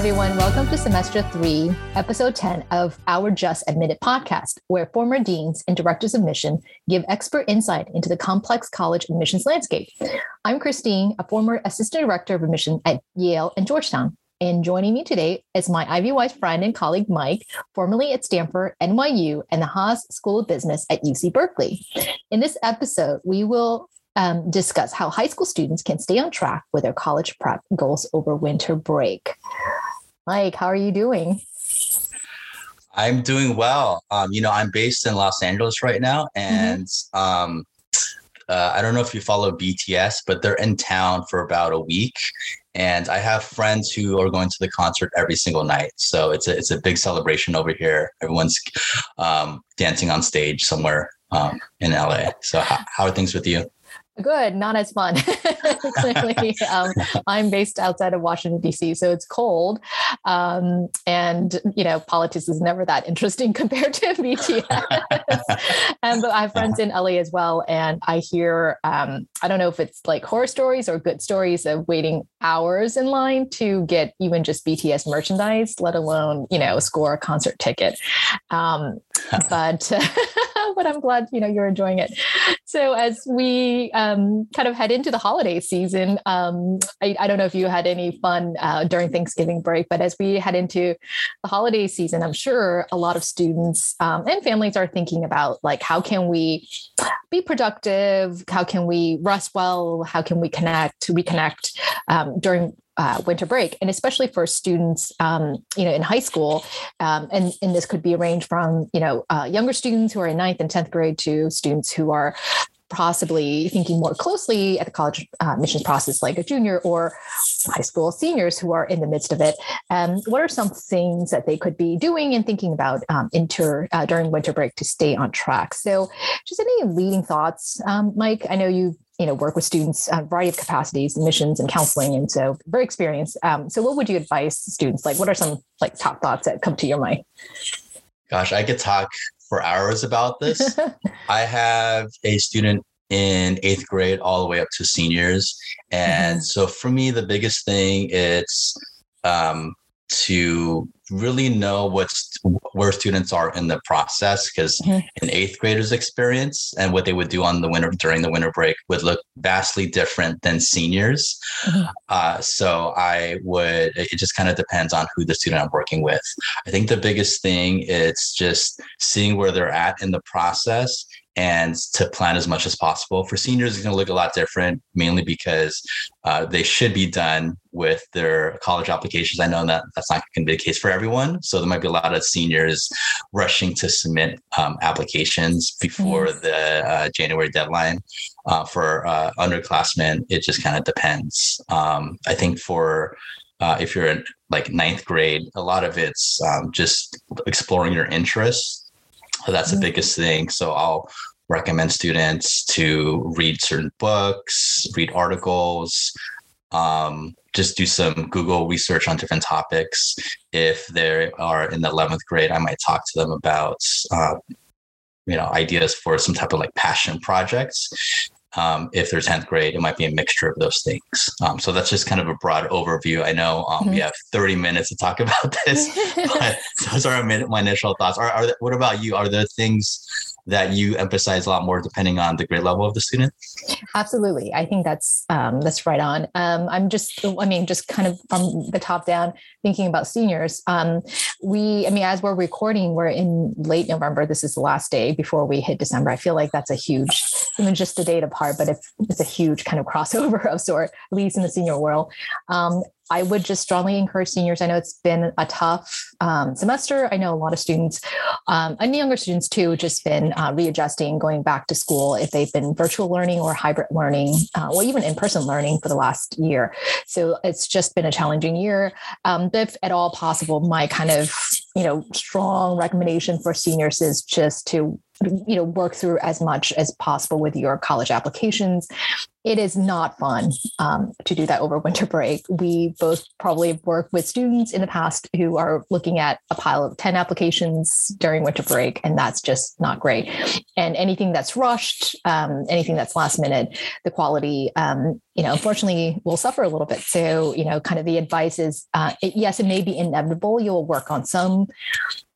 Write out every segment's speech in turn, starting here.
everyone. Welcome to semester three, episode 10 of our Just Admitted podcast, where former deans and directors of mission give expert insight into the complex college admissions landscape. I'm Christine, a former assistant director of admission at Yale and Georgetown. And joining me today is my IvyWise friend and colleague, Mike, formerly at Stanford, NYU, and the Haas School of Business at UC Berkeley. In this episode, we will um, discuss how high school students can stay on track with their college prep goals over winter break. Mike, how are you doing? I'm doing well. Um, you know, I'm based in Los Angeles right now, mm-hmm. and mm-hmm. um, uh, I don't know if you follow BTS, but they're in town for about a week, and I have friends who are going to the concert every single night. So it's a it's a big celebration over here. Everyone's um, dancing on stage somewhere um, in LA. So how, how are things with you? Good, not as fun. Clearly, um, I'm based outside of Washington D.C., so it's cold, um, and you know, politics is never that interesting compared to BTS. um, but I have friends in LA as well, and I hear um, I don't know if it's like horror stories or good stories of waiting hours in line to get even just BTS merchandise, let alone you know score a concert ticket. Um, but but I'm glad you know you're enjoying it. So as we um, kind of head into the holiday season, um, I, I, don't know if you had any fun uh, during Thanksgiving break, but as we head into the holiday season, I'm sure a lot of students um, and families are thinking about like how can we be productive? How can we rest well? How can we connect, reconnect um, during uh, winter break, and especially for students, um, you know, in high school, um, and and this could be arranged from you know uh, younger students who are in ninth and tenth grade to students who are possibly thinking more closely at the college uh, admissions process, like a junior or high school seniors who are in the midst of it. Um, what are some things that they could be doing and thinking about um, inter uh, during winter break to stay on track? So, just any leading thoughts, um, Mike? I know you you know work with students a variety of capacities admissions and counseling and so very experienced um, so what would you advise students like what are some like top thoughts that come to your mind gosh i could talk for hours about this i have a student in eighth grade all the way up to seniors and mm-hmm. so for me the biggest thing it's um, to really know what's where students are in the process because mm-hmm. an eighth grader's experience and what they would do on the winter during the winter break would look vastly different than seniors mm-hmm. uh, so i would it just kind of depends on who the student i'm working with i think the biggest thing is just seeing where they're at in the process and to plan as much as possible. For seniors, it's going to look a lot different, mainly because uh, they should be done with their college applications. I know that that's not going to be the case for everyone. So there might be a lot of seniors rushing to submit um, applications before mm-hmm. the uh, January deadline. Uh, for uh, underclassmen, it just kind of depends. Um, I think for uh, if you're in like ninth grade, a lot of it's um, just exploring your interests that's the mm-hmm. biggest thing. So I'll recommend students to read certain books, read articles, um, just do some Google research on different topics. If they are in the 11th grade, I might talk to them about, uh, you know, ideas for some type of like passion projects. Um, if they're 10th grade, it might be a mixture of those things. Um, so that's just kind of a broad overview. I know um, mm-hmm. we have 30 minutes to talk about this, but those are my initial thoughts. Are, are what about you? Are there things that you emphasize a lot more depending on the grade level of the student? Absolutely. I think that's um, that's right on. Um, I'm just, I mean, just kind of from the top down thinking about seniors. Um, we, I mean, as we're recording, we're in late November. This is the last day before we hit December. I feel like that's a huge, even just the date apart, but it's, it's a huge kind of crossover of sort, at least in the senior world. I would just strongly encourage seniors. I know it's been a tough um, semester. I know a lot of students um, and younger students too, just been uh, readjusting, going back to school if they've been virtual learning or hybrid learning, uh, or even in person learning for the last year. So it's just been a challenging year. Um, if at all possible, my kind of you know strong recommendation for seniors is just to you know work through as much as possible with your college applications it is not fun um, to do that over winter break. We both probably worked with students in the past who are looking at a pile of 10 applications during winter break, and that's just not great. And anything that's rushed, um, anything that's last minute, the quality, um, you know, unfortunately will suffer a little bit. So, you know, kind of the advice is uh, it, yes, it may be inevitable. You'll work on some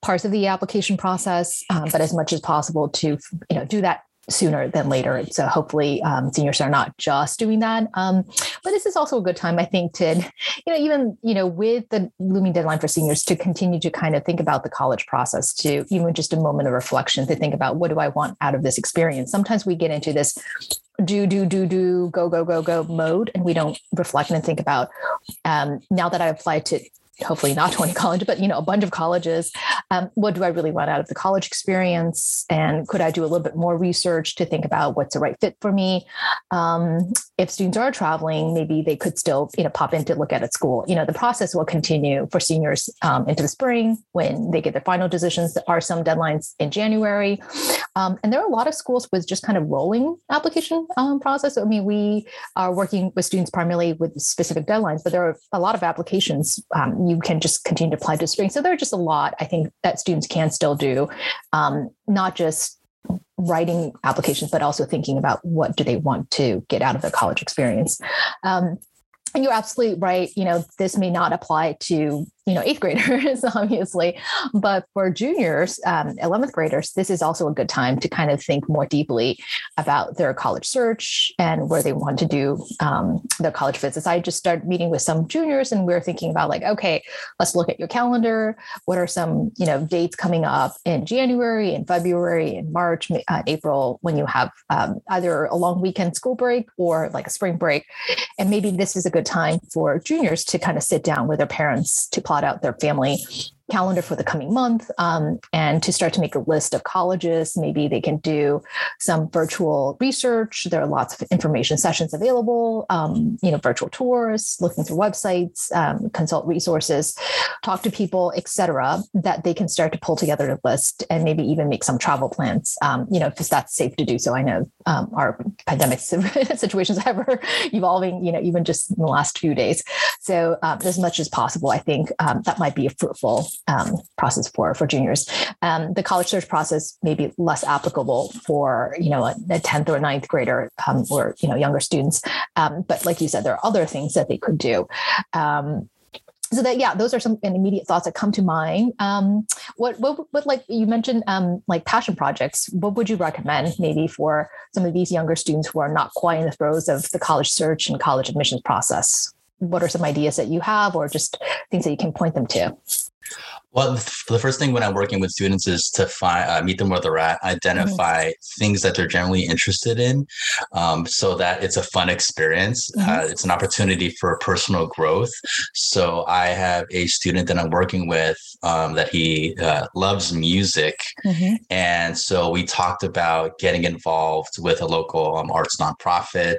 parts of the application process, um, but as much as possible to, you know, do that sooner than later. So hopefully um, seniors are not just doing that. Um, but this is also a good time, I think, to, you know, even, you know, with the looming deadline for seniors to continue to kind of think about the college process to even just a moment of reflection to think about what do I want out of this experience. Sometimes we get into this do do do do go go go go mode and we don't reflect and think about um, now that i applied to hopefully not 20 college, but you know, a bunch of colleges. Um, what do I really want out of the college experience? And could I do a little bit more research to think about what's the right fit for me? Um, if students are traveling, maybe they could still, you know, pop in to look at a school. You know, the process will continue for seniors um, into the spring when they get their final decisions. There are some deadlines in January. Um, and there are a lot of schools with just kind of rolling application um, process. I mean, we are working with students primarily with specific deadlines, but there are a lot of applications um, you can just continue to apply to spring. So there are just a lot I think that students can still do, um, not just writing applications, but also thinking about what do they want to get out of their college experience. Um, and you're absolutely right. You know, this may not apply to you know eighth graders obviously. But for juniors um, 11th graders this is also a good time to kind of think more deeply about their college search and where they want to do um, their college visits. I just started meeting with some juniors and we are thinking about like okay let's look at your calendar. What are some you know dates coming up in january and february and march uh, april when you have um, either a long weekend school break or like a spring break? And maybe this is a good time for juniors to kind of sit down with their parents to plot out their family calendar for the coming month um, and to start to make a list of colleges. Maybe they can do some virtual research. There are lots of information sessions available, um, you know, virtual tours, looking through websites, um, consult resources, talk to people, etc. that they can start to pull together a list and maybe even make some travel plans, um, you know, if that's safe to do so. I know um, our pandemic situations are evolving, you know, even just in the last few days. So um, as much as possible, I think that might be a fruitful um, process for for juniors. Um, the college search process may be less applicable for you know a, 10th or 9th grader um, or you know younger students. Um, but like you said, there are other things that they could do um, so that yeah those are some immediate thoughts that come to mind um, what, what what like you mentioned um, like passion projects what would you recommend maybe for some of these younger students who are not quite in the throes of the college search and college admissions process what are some ideas that you have or just things that you can point them to well, the first thing when I'm working with students is to find uh, meet them where they're at, identify mm-hmm. things that they're generally interested in, um, so that it's a fun experience. Mm-hmm. Uh, it's an opportunity for personal growth. So I have a student that I'm working with um, that he uh, loves music, mm-hmm. and so we talked about getting involved with a local um, arts nonprofit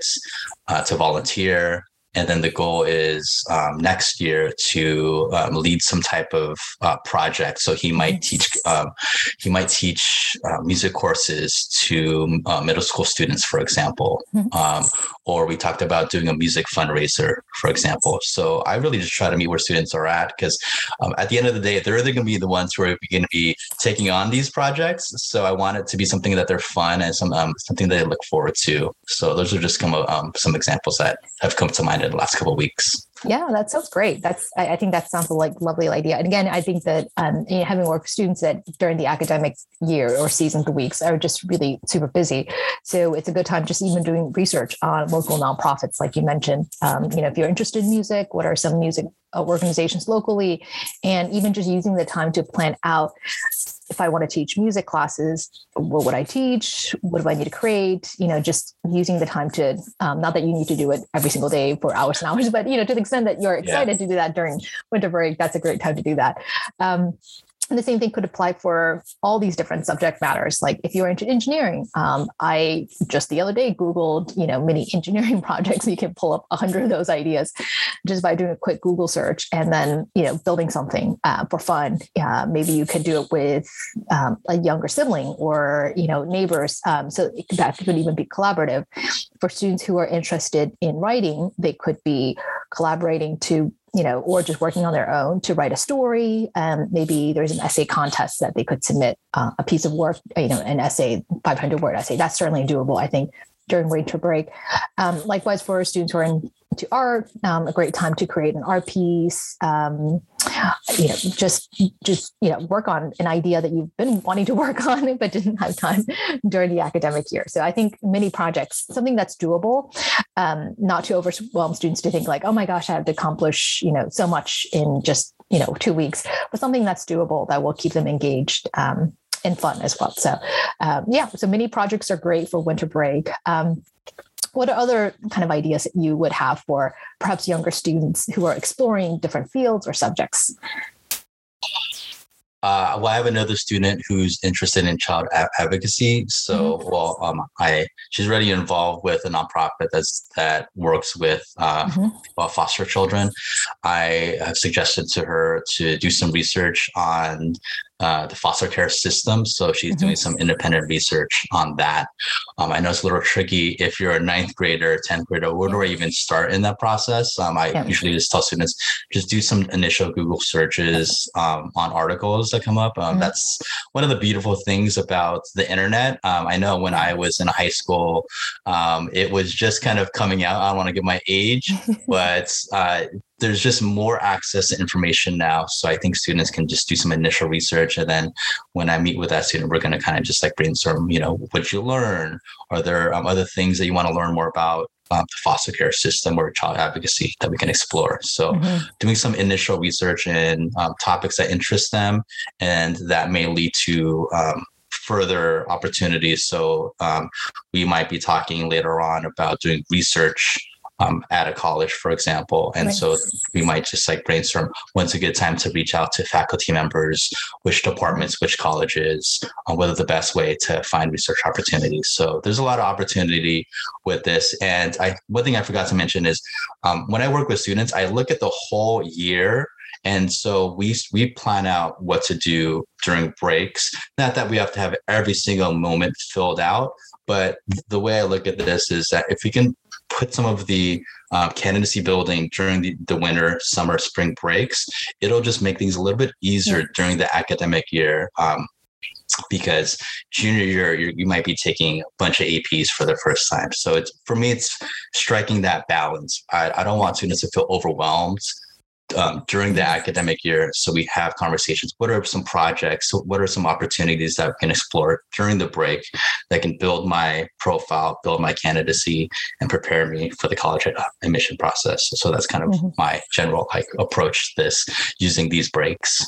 uh, to volunteer and then the goal is um, next year to um, lead some type of uh, project. So he might teach um, he might teach uh, music courses to uh, middle school students, for example. Mm-hmm. Um, or we talked about doing a music fundraiser, for example. So I really just try to meet where students are at because um, at the end of the day, they're either going to be the ones who are going to be taking on these projects. So I want it to be something that they're fun and some um, something that they look forward to. So those are just some some examples that have come to mind in the last couple of weeks. Yeah, that sounds great. That's I, I, think that sounds like lovely idea. And again, I think that um, you know, having with students that during the academic year or season the weeks are just really super busy. So it's a good time just even doing research on local nonprofits, like you mentioned. Um, you know, if you're interested in music, what are some music uh, organizations locally, and even just using the time to plan out if I want to teach music classes, what would I teach? What do I need to create? You know, just using the time to, um, not that you need to do it every single day for hours and hours, but, you know, to the extent that you're excited yeah. to do that during winter break, that's a great time to do that. Um, and the same thing could apply for all these different subject matters. Like if you're into engineering, um, I just the other day Googled, you know, many engineering projects. You can pull up a hundred of those ideas just by doing a quick Google search and then, you know, building something uh, for fun. Uh, maybe you could do it with um, a younger sibling or, you know, neighbors. Um, so that could even be collaborative. For students who are interested in writing, they could be collaborating to you know, or just working on their own to write a story. Um, maybe there's an essay contest that they could submit uh, a piece of work, you know, an essay, 500 word essay. That's certainly doable, I think, during winter break. Um, likewise, for students who are into art, um, a great time to create an art piece. Um, you know, just just you know, work on an idea that you've been wanting to work on but didn't have time during the academic year. So I think mini projects, something that's doable, um, not to overwhelm students to think like, oh my gosh, I have to accomplish you know so much in just you know two weeks, but something that's doable that will keep them engaged um, and fun as well. So, um, yeah, so mini projects are great for winter break. Um, what are other kind of ideas that you would have for perhaps younger students who are exploring different fields or subjects? Uh, well, I have another student who's interested in child a- advocacy. So, mm-hmm. well, um, I she's already involved with a nonprofit that's that works with uh, mm-hmm. foster children. I have suggested to her to do some research on uh, the foster care system. So she's mm-hmm. doing some independent research on that. Um, I know it's a little tricky if you're a ninth grader, 10th grader, where do I even start in that process? Um, I yeah. usually just tell students just do some initial Google searches um, on articles that come up. Um, mm-hmm. That's one of the beautiful things about the internet. Um, I know when I was in high school, um, it was just kind of coming out. I don't want to give my age, but uh, there's just more access to information now. So I think students can just do some initial research. And then when I meet with that student, we're going to kind of just like brainstorm, you know, what you learn? Are there um, other things that you want to learn more about um, the foster care system or child advocacy that we can explore? So mm-hmm. doing some initial research in um, topics that interest them and that may lead to um, further opportunities. So um, we might be talking later on about doing research um, at a college, for example. And right. so we might just like brainstorm when's a good time to reach out to faculty members, which departments, which colleges, uh, whether the best way to find research opportunities. So there's a lot of opportunity with this. And I one thing I forgot to mention is um, when I work with students, I look at the whole year and so we we plan out what to do during breaks. Not that we have to have every single moment filled out, but the way I look at this is that if we can put some of the uh, candidacy building during the, the winter, summer, spring breaks, it'll just make things a little bit easier yeah. during the academic year. Um, because junior year you might be taking a bunch of APs for the first time. So it's for me, it's striking that balance. I, I don't want students to feel overwhelmed um, during the academic year. So we have conversations. What are some projects? What are some opportunities that we can explore during the break that can build my profile, build my candidacy, and prepare me for the college admission process? So that's kind of mm-hmm. my general like approach to this using these breaks.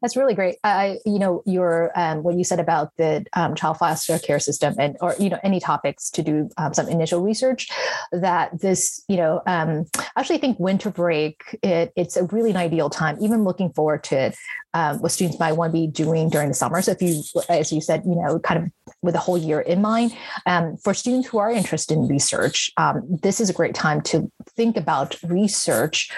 That's really great. I, you know, your um, what you said about the um, child foster care system, and or you know, any topics to do um, some initial research. That this, you know, um, actually, I think winter break it, it's a really an ideal time. Even looking forward to it, um, what students might want to be doing during the summer. So if you, as you said, you know, kind of with the whole year in mind, um, for students who are interested in research, this is a great time to think about research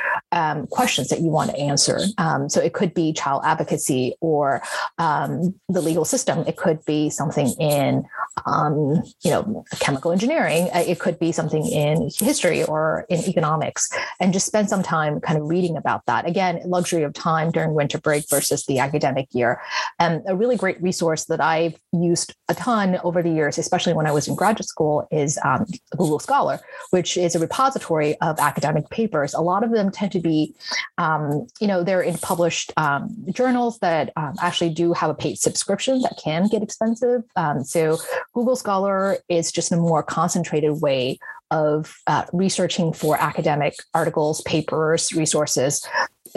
questions that you want to answer. so it could be child advocacy or um, the legal system. It could be something in, um, you know, chemical engineering. Uh, it could be something in history or in economics, and just spend some time kind of reading about that. Again, luxury of time during winter break versus the academic year. And a really great resource that I've used a ton over the years, especially when I was in graduate school, is um, Google Scholar, which is a repository of academic papers. A lot of them tend to be, um, you know, they're in published um, journals that um, actually do have a paid subscription that can get expensive. Um, so Google Scholar is just a more concentrated way of uh, researching for academic articles, papers, resources.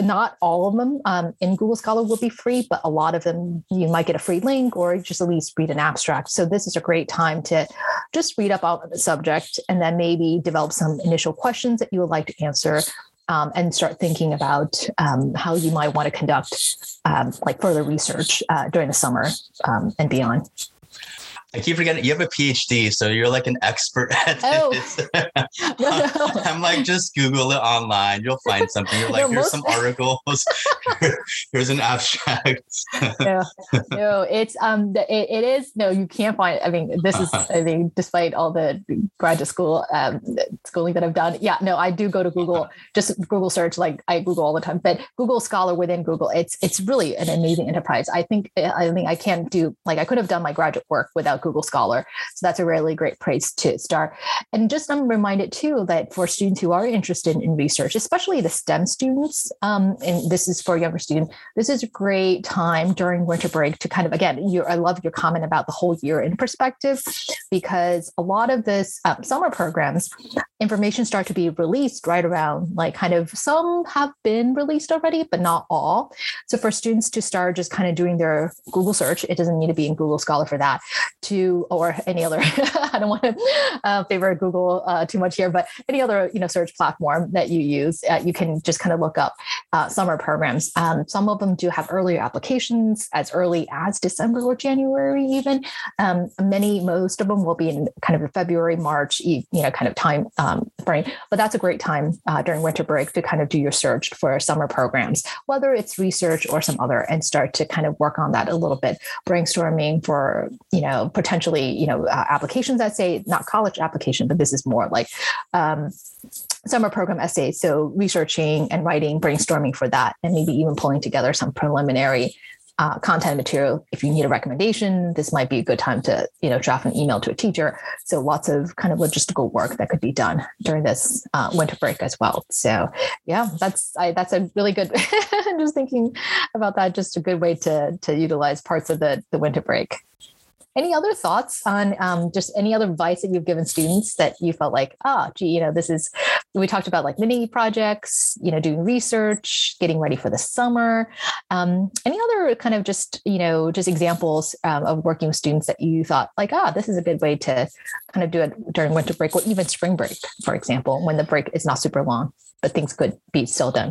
Not all of them um, in Google Scholar will be free, but a lot of them you might get a free link or just at least read an abstract. So this is a great time to just read up on the subject and then maybe develop some initial questions that you would like to answer um, and start thinking about um, how you might want to conduct um, like further research uh, during the summer um, and beyond. I keep forgetting you have a PhD, so you're like an expert at oh. this. no, no. I'm like, just Google it online. You'll find something. You're like, no, here's most... some articles. here's an abstract. no, no, it's um, it, it is no, you can't find. I mean, this is I mean, despite all the graduate school um, schooling that I've done, yeah, no, I do go to Google, just Google search. Like I Google all the time, but Google Scholar within Google, it's it's really an amazing enterprise. I think I think I can't do like I could have done my graduate work without Google Scholar. So that's a really great place to start. And just I'm reminded too that for students who are interested in research, especially the STEM students, um, and this is for younger students, this is a great time during winter break to kind of again, you I love your comment about the whole year in perspective, because a lot of this um, summer programs information start to be released right around like kind of some have been released already, but not all. So for students to start just kind of doing their Google search, it doesn't need to be in Google Scholar for that, to or any other. I don't want to uh, favor Google uh, too much here, but any other you know search platform that you use, uh, you can just kind of look up uh, summer programs. Um, some of them do have earlier applications as early as December or January, even. Um, many, most of them will be in kind of February, March, you know, kind of time um, frame. But that's a great time uh, during winter break to kind of do your search for summer programs, whether it's research or some other, and start to kind of work on that a little bit, brainstorming for you know potentially you know uh, applications that say not college application, but this is more like um, summer program essays. So researching and writing, brainstorming for that, and maybe even pulling together some preliminary uh, content material. If you need a recommendation, this might be a good time to you know draft an email to a teacher. So lots of kind of logistical work that could be done during this uh, winter break as well. So yeah, that's I, that's a really good. just thinking about that, just a good way to to utilize parts of the the winter break. Any other thoughts on um, just any other advice that you've given students that you felt like, ah, gee, you know, this is, we talked about like mini projects, you know, doing research, getting ready for the summer. Um, any other kind of just, you know, just examples um, of working with students that you thought like, ah, this is a good way to kind of do it during winter break or even spring break, for example, when the break is not super long, but things could be still done.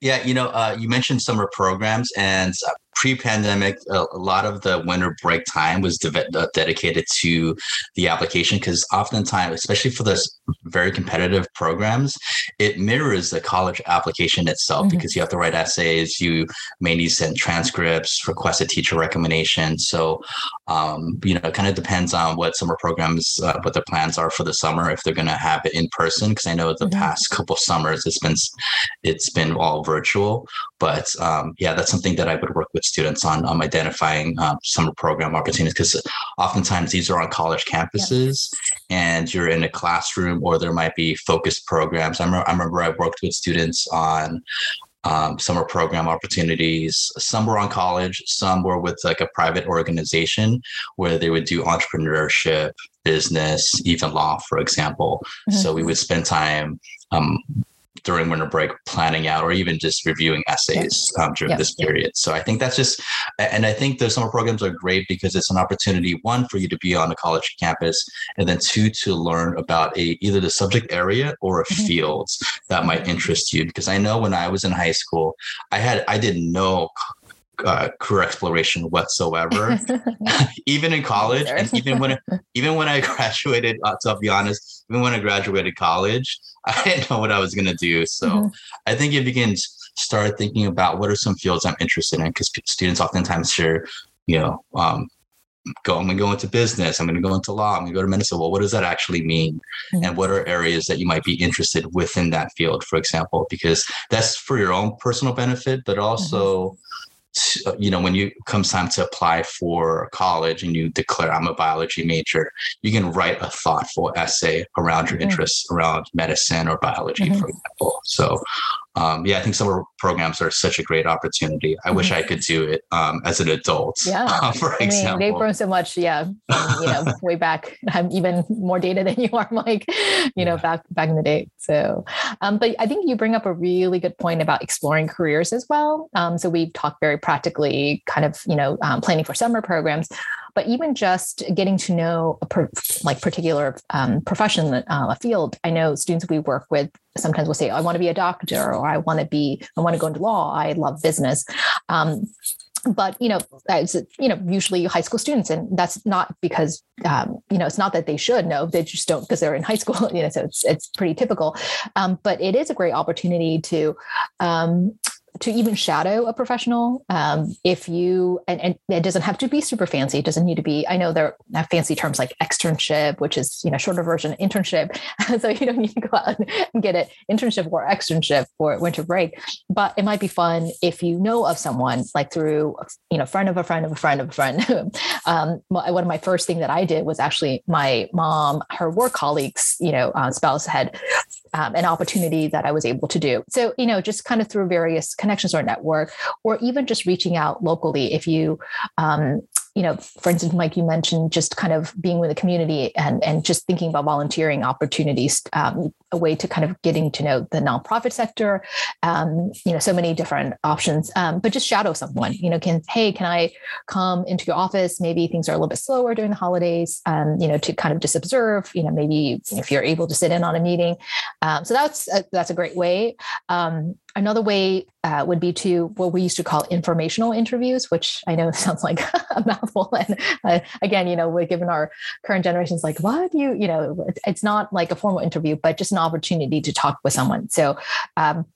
Yeah, you know, uh, you mentioned summer programs, and pre-pandemic, a, a, lot of the winter break time was de- uh, dedicated to the application because oftentimes, especially for this very competitive programs, it mirrors the college application itself mm-hmm. because you have to write essays, you may need to send transcripts, request a teacher recommendation. So, um, you know, it kind of depends on what summer programs, uh, what their plans are for the summer, if they're going to have it in person. Because I know the mm-hmm. past couple summers, it's been it's been all virtual. But um, yeah, that's something that I would work with students on um, identifying um, summer program opportunities because oftentimes these are on college campuses yeah. and you're in a classroom or there might be focused programs. I remember, I remember I worked with students on um, summer program opportunities. Some were on college, some were with like a private organization where they would do entrepreneurship, business, even law, for example. Mm-hmm. So we would spend time um, during winter break planning out or even just reviewing essays um, during this period. So I think that's just, and I think the summer programs are great because it's an opportunity, one, for you to be on a college campus, and then two, to learn about a either the subject area or a mm-hmm. fields that might interest you. Because I know when I was in high school, I had, I didn't know uh, career exploration whatsoever, even in college, and even when even when I graduated. Uh, to be honest, even when I graduated college, I didn't know what I was going to do. So mm-hmm. I think if you begins start thinking about what are some fields I'm interested in because students oftentimes share, you know, um, go, I'm going to go into business. I'm going to go into law. I'm going to go to medicine. Well, what does that actually mean? Mm-hmm. And what are areas that you might be interested within that field, for example, because that's for your own personal benefit, but also mm-hmm you know, when you comes time to apply for college and you declare I'm a biology major, you can write a thoughtful essay around your mm-hmm. interests around medicine or biology, mm-hmm. for example. So um, yeah, I think summer programs are such a great opportunity. I mm-hmm. wish I could do it um, as an adult. Yeah, uh, for I example, mean, they've grown so much. Yeah, you know, way back, I'm even more data than you are, Mike. You know, yeah. back back in the day. So, um, but I think you bring up a really good point about exploring careers as well. Um, so we've talked very practically, kind of, you know, um, planning for summer programs, but even just getting to know a per, like particular um, profession, uh, a field. I know students we work with sometimes will say, I want to be a doctor or I want to be, I want to go into law. I love business. Um, but you know as you know usually high school students and that's not because um, you know it's not that they should know they just don't because they're in high school you know so it's it's pretty typical um, but it is a great opportunity to um, to even shadow a professional um, if you and, and, it doesn't have to be super fancy. It doesn't need to be i know there are fancy terms like externship which is you know shorter version internship. So you don't need to go out and get an internship or externship for winter break. But it might be fun if you know of someone like through you know friend of a friend of a friend of a friend. Um, one of my first thing that i did was actually my mom her work colleagues you know uh, spouse had um, an opportunity that I was able to do. So, you know, just kind of through various connections or network, or even just reaching out locally. If you, um, you know, for instance, Mike, you mentioned just kind of being with the community and and just thinking about volunteering opportunities, um, a way to kind of getting to know the nonprofit sector. Um, you know, so many different options. Um, but just shadow someone. You know, can hey, can I come into your office? Maybe things are a little bit slower during the holidays. Um, you know, to kind of just observe. You know, maybe if you're able to sit in on a meeting. Um, so that's a, that's a great way. Another way uh, would be to what we used to call informational interviews, which I know sounds like a mouthful. And uh, again, you know, we're given our current generations, like, what you, you know, it's not like a formal interview, but just an opportunity to talk with someone. So, um,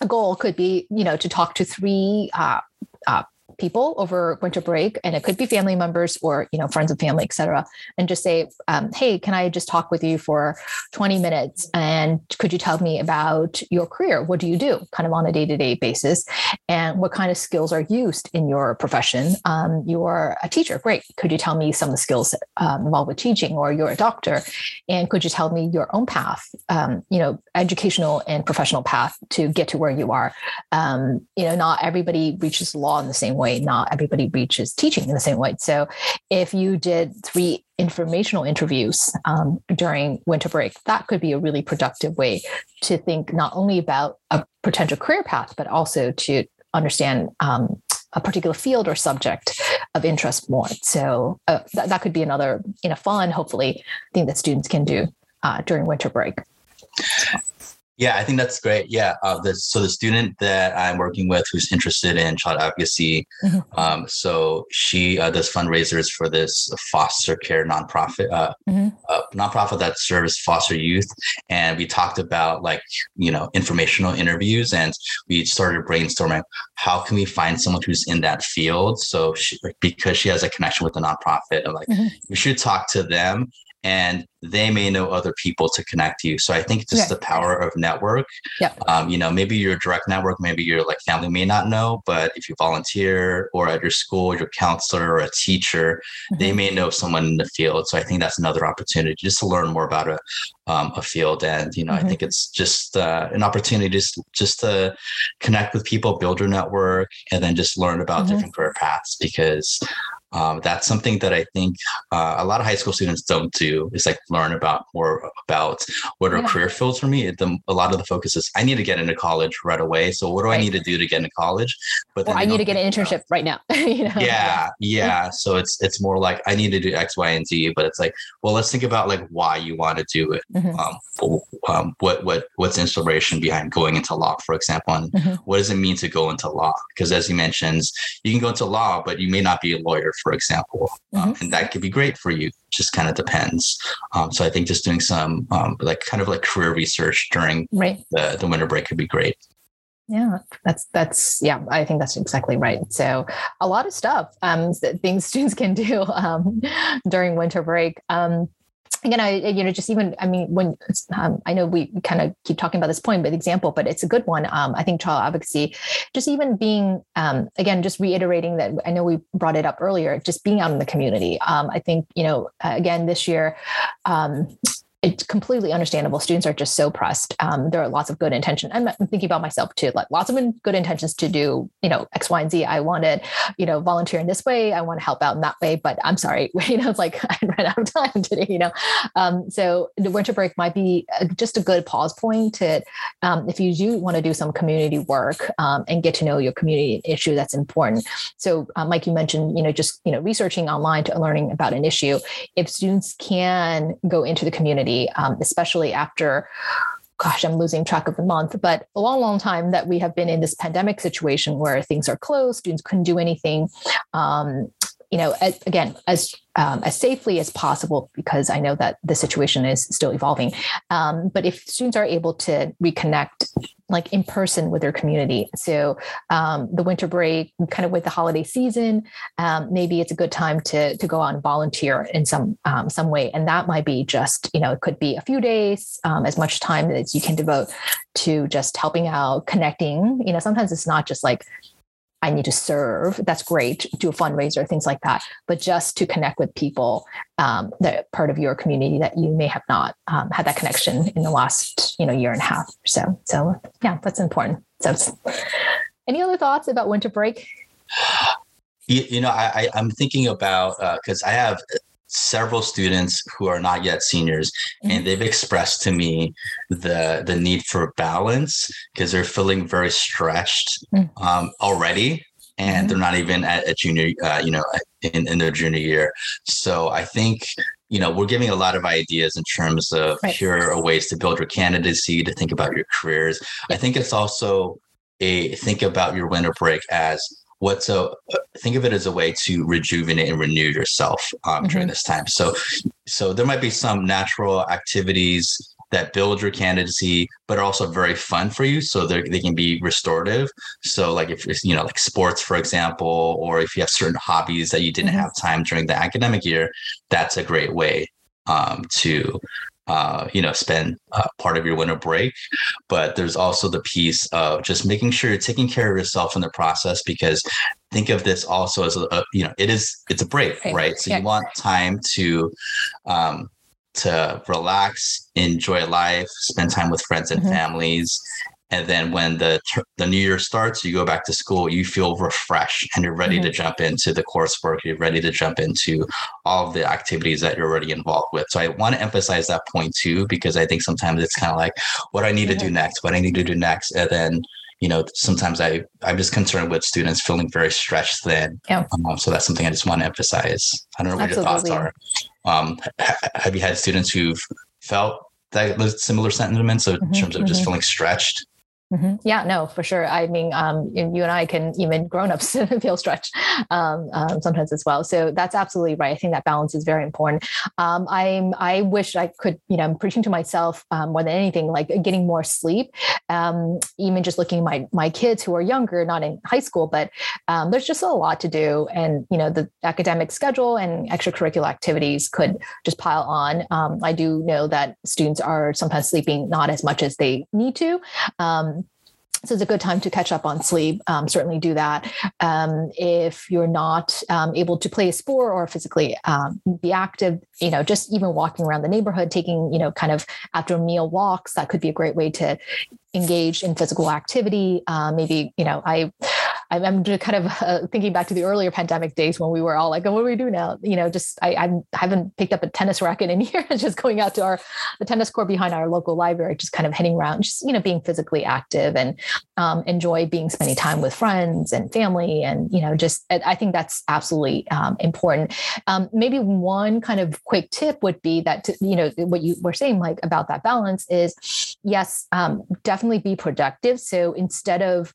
a goal could be, you know, to talk to three uh, uh, people over winter break and it could be family members or you know friends and family etc and just say um, hey can i just talk with you for 20 minutes? And could you tell me about your career? What do you do? Kind of on a day-to-day basis. And what kind of skills are used in your profession? Um, you're a teacher great. Could you tell me some of the skills um, involved with teaching or you're a doctor? And could you tell me your own path um, you know educational and professional path to get to where you are? Um, you know not everybody reaches law in the same way way. Not everybody reaches teaching in the same way. So if you did three informational interviews um, during winter break, that could be a really productive way to think not only about a potential career path, but also to understand um, a particular field or subject of interest more. So uh, th- that could be another, you know, fun, hopefully, thing that students can do uh, during winter break. Yeah, I think that's great. Yeah. Uh, the, so the student that I'm working with who's interested in child advocacy, mm-hmm. um, so she uh, does fundraisers for this foster care nonprofit, uh, mm-hmm. Uh, nonprofit that serves foster youth. And we talked about like, you know, informational interviews and we started brainstorming how can we find someone who's in that field. So she, because she has a connection with the nonprofit, I'm like, mm-hmm. you should talk to them and they may know other people to connect you. So I think just the power of network. Yeah. Um, you know, maybe your direct network, maybe your like family may not know, but if you volunteer or at your school, your counselor or a teacher, mm-hmm. they may know someone in the field. So I think that's another opportunity just to learn more about a um, a field. And you know, mm-hmm. I think it's just uh, an opportunity just just to connect with people, build your network, and then just learn about mm-hmm. different career paths because um, that's something that I think uh, a lot of high school students don't do is like learn about more about what are yeah. career fields for me. The, a lot of the focus is I need to get into college right away. So what do right. I need to do to get into college? But I need to get an internship about, right now. you know? Yeah, yeah. So it's it's more like I need to do X, Y, and Z. But it's like, well, let's think about like why you want to do it. Mm-hmm. Um, um, what what what's inspiration behind going into law, for example, and mm-hmm. what does it mean to go into law? Because as he mentions, you can go into law, but you may not be a lawyer for example, um, mm-hmm. um, and that could be great for you. Just kind of depends. Um, so I think just doing some um, like kind of like career research during right. the the winter break could be great. Yeah, that's that's yeah. I think that's exactly right. So a lot of stuff, um, things students can do um, during winter break. Um, again, I you know just even I mean when um, I know we kind of keep talking about this point, but example, but it's a good one. Um, I think child advocacy, just even being um, again, just reiterating that I know we brought it up earlier, just being out in the community. Um, I think you know again this year. It's completely understandable. Students are just so pressed. Um, there are lots of good intentions. I'm, I'm thinking about myself too, like lots of good intentions to do, you know, X, Y, and Z. I wanted, you know, volunteer in this way. I want to help out in that way, but I'm sorry, you know, it's like I ran out of time today, you know. Um, so the winter break might be uh, just a good pause point to, um, if you do want to do some community work um, and get to know your community issue, that's important. So, like you mentioned, you know, just you know, researching online to learning about an issue. If students can go into the community, um, especially after gosh, I'm losing track of the month, but a long, long time that we have been in this pandemic situation where things are closed, students couldn't do anything. Um, you know, as, again, as um, as safely as possible, because I know that the situation is still evolving. Um, but if students are able to reconnect, like in person with their community, so um, the winter break, kind of with the holiday season, um, maybe it's a good time to to go out and volunteer in some um, some way, and that might be just you know it could be a few days, um, as much time as you can devote to just helping out, connecting. You know, sometimes it's not just like I need to serve. That's great. Do a fundraiser, things like that. But just to connect with people um, that part of your community that you may have not um, had that connection in the last you know year and a half or so. So yeah, that's important. So, any other thoughts about winter break? You, you know, I, I am thinking about because uh, I have several students who are not yet seniors mm-hmm. and they've expressed to me the the need for balance because they're feeling very stretched mm-hmm. um, already and mm-hmm. they're not even at a junior uh, you know in, in their junior year so i think you know we're giving a lot of ideas in terms of right. here are ways to build your candidacy to think about your careers i think it's also a think about your winter break as what's a think of it as a way to rejuvenate and renew yourself um, mm-hmm. during this time so so there might be some natural activities that build your candidacy but are also very fun for you so they can be restorative so like if you know like sports for example or if you have certain hobbies that you didn't mm-hmm. have time during the academic year that's a great way um, to uh, you know, spend uh, part of your winter break. But there's also the piece of just making sure you're taking care of yourself in the process because think of this also as a, a you know, it is it's a break, right? right? So yeah. you want time to um, to relax, enjoy life, spend time with friends and mm-hmm. families, and then when the the new year starts you go back to school you feel refreshed and you're ready mm-hmm. to jump into the coursework you're ready to jump into all of the activities that you're already involved with so i want to emphasize that point too because i think sometimes it's kind of like what i need mm-hmm. to do next what i need to do next and then you know sometimes i i'm just concerned with students feeling very stretched thin yeah. Um, so that's something i just want to emphasize i don't know what Absolutely. your thoughts are um, have you had students who've felt that similar sentiments in mm-hmm, terms of mm-hmm. just feeling stretched Mm-hmm. Yeah, no, for sure. I mean, um, you and I can even grown-ups feel stretched um, um, sometimes as well. So that's absolutely right. I think that balance is very important. Um, I'm I wish I could, you know, I'm preaching to myself um, more than anything, like getting more sleep. Um, even just looking at my my kids who are younger, not in high school, but there's just a lot to do, and you know, the academic schedule and extracurricular activities could just pile on. I do know that students are sometimes sleeping not as much as they need to. So it's a good time to catch up on sleep. Um, certainly do that. Um, if you're not um, able to play a sport or physically um, be active, you know, just even walking around the neighborhood, taking, you know, kind of after meal walks, that could be a great way to engage in physical activity. Uh, maybe, you know, I I'm kind of uh, thinking back to the earlier pandemic days when we were all like, oh, what do we do now? You know, just I, I haven't picked up a tennis racket in years, just going out to our the tennis court behind our local library, just kind of heading around, just you know, being physically active and um, enjoy being spending time with friends and family, and you know, just I think that's absolutely um, important. Um, maybe one kind of quick tip would be that to, you know what you were saying, like about that balance is yes, um, definitely be productive. So instead of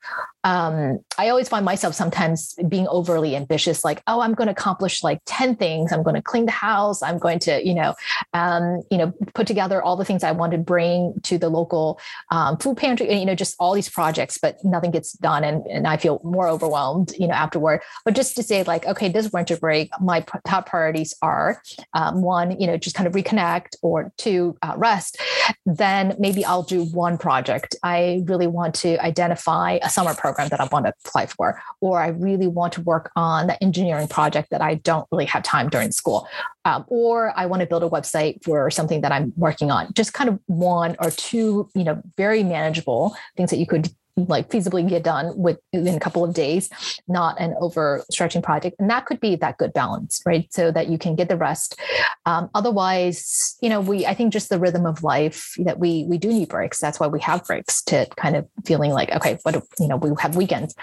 um, I always find myself sometimes being overly ambitious, like, oh, I'm going to accomplish like 10 things. I'm going to clean the house. I'm going to, you know, um, you know, put together all the things I want to bring to the local um, food pantry, and, you know, just all these projects, but nothing gets done. And, and I feel more overwhelmed, you know, afterward. But just to say like, okay, this winter break, my top priorities are um, one, you know, just kind of reconnect or two, uh, rest. Then maybe I'll I'll do one project. I really want to identify a summer program that I want to apply for, or I really want to work on the engineering project that I don't really have time during school, um, or I want to build a website for something that I'm working on. Just kind of one or two, you know, very manageable things that you could like feasibly get done within a couple of days, not an overstretching project. And that could be that good balance, right? So that you can get the rest. Um, otherwise, you know, we I think just the rhythm of life that we we do need breaks. That's why we have breaks to kind of feeling like okay, what you know, we have weekends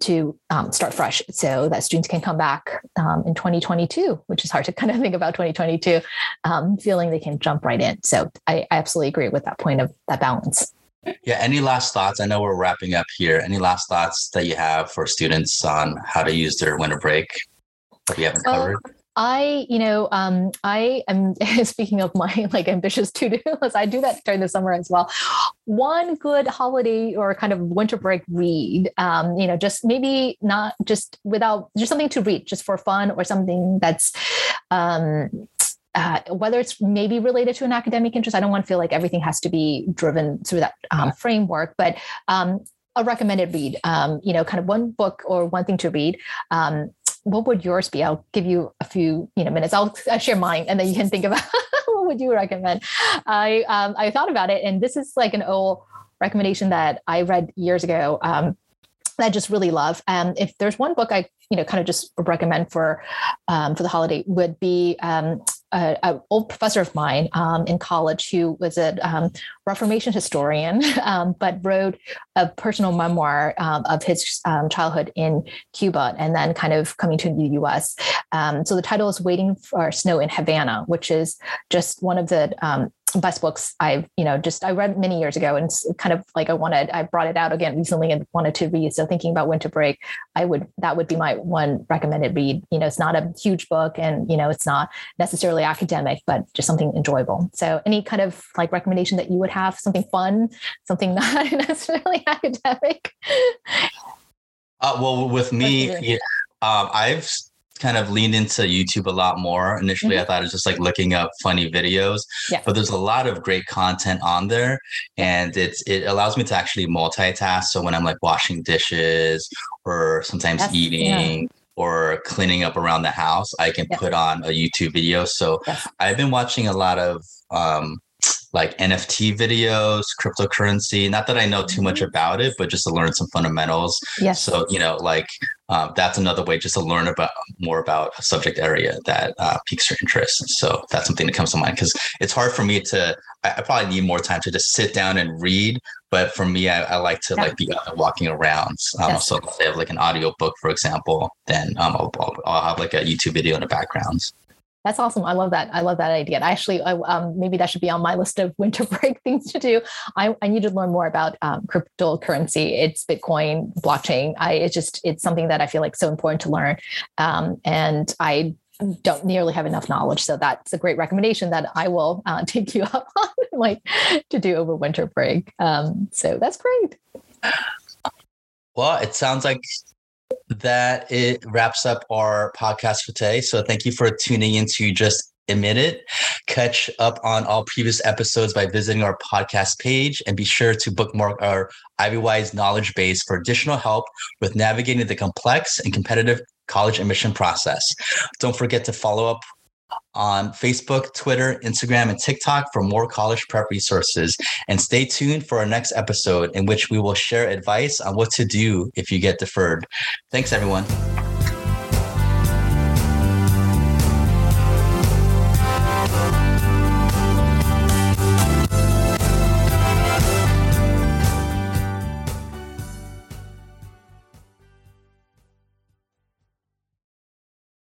to um, start fresh, so that students can come back um, in 2022, which is hard to kind of think about 2022, um, feeling they can jump right in. So I, I absolutely agree with that point of that balance. Yeah. Any last thoughts? I know we're wrapping up here. Any last thoughts that you have for students on how to use their winter break that we haven't covered? I, you know, um, I am speaking of my like ambitious to-do list. I do that during the summer as well. One good holiday or kind of winter break read, um, you know, just maybe not just without just something to read, just for fun or something that's um, uh, whether it's maybe related to an academic interest, I don't want to feel like everything has to be driven through that um, framework, but um, a recommended read, um, you know, kind of one book or one thing to read. Um, what would yours be? I'll give you a few, you know, minutes. I'll, I'll share mine, and then you can think about what would you recommend. I um, I thought about it, and this is like an old recommendation that I read years ago. Um, that I just really love. Um, if there's one book I, you know, kind of just recommend for um, for the holiday would be um, an old professor of mine um, in college who was a um, Reformation historian, um, but wrote a personal memoir um, of his um, childhood in Cuba and then kind of coming to the US. So the title is Waiting for Snow in Havana, which is just one of the best books I've, you know, just I read many years ago and kind of like I wanted, I brought it out again recently and wanted to read. So thinking about winter break, I would, that would be my one recommended read. You know, it's not a huge book and, you know, it's not necessarily academic, but just something enjoyable. So any kind of like recommendation that you would have, something fun, something not necessarily academic? Uh, well, with me, yeah, um, I've kind of leaned into YouTube a lot more. Initially, mm-hmm. I thought it was just like looking up funny videos, yeah. but there's a lot of great content on there, and it's it allows me to actually multitask. So when I'm like washing dishes or sometimes That's, eating. Yeah. Or cleaning up around the house, I can yeah. put on a YouTube video. So I've been watching a lot of um, like NFT videos, cryptocurrency. Not that I know too much mm-hmm. about it, but just to learn some fundamentals. Yes. So you know, like um, that's another way just to learn about more about a subject area that uh, piques your interest. So that's something that comes to mind because it's hard for me to. I, I, probably need more time to just sit down and read. But for me, I, I like to yeah. like be walking around. Um, yes. So if I have like an audio book, for example, then um, I'll, I'll, I'll have like a YouTube video in the background. That's awesome. I love that. I love that idea. actually, I, um, maybe that should be on my list of winter break things to do. I, I need to learn more about um, cryptocurrency. It's Bitcoin, blockchain. I it's just it's something that I feel like so important to learn, um, and I don't nearly have enough knowledge. So that's a great recommendation that I will uh, take you up on, like to do over winter break. Um, so that's great. Well, it sounds like that it wraps up our podcast for today. So thank you for tuning into Just Admit It. Catch up on all previous episodes by visiting our podcast page and be sure to bookmark our IvyWise knowledge base for additional help with navigating the complex and competitive college admission process. Don't forget to follow up on Facebook, Twitter, Instagram, and TikTok for more college prep resources. And stay tuned for our next episode in which we will share advice on what to do if you get deferred. Thanks, everyone.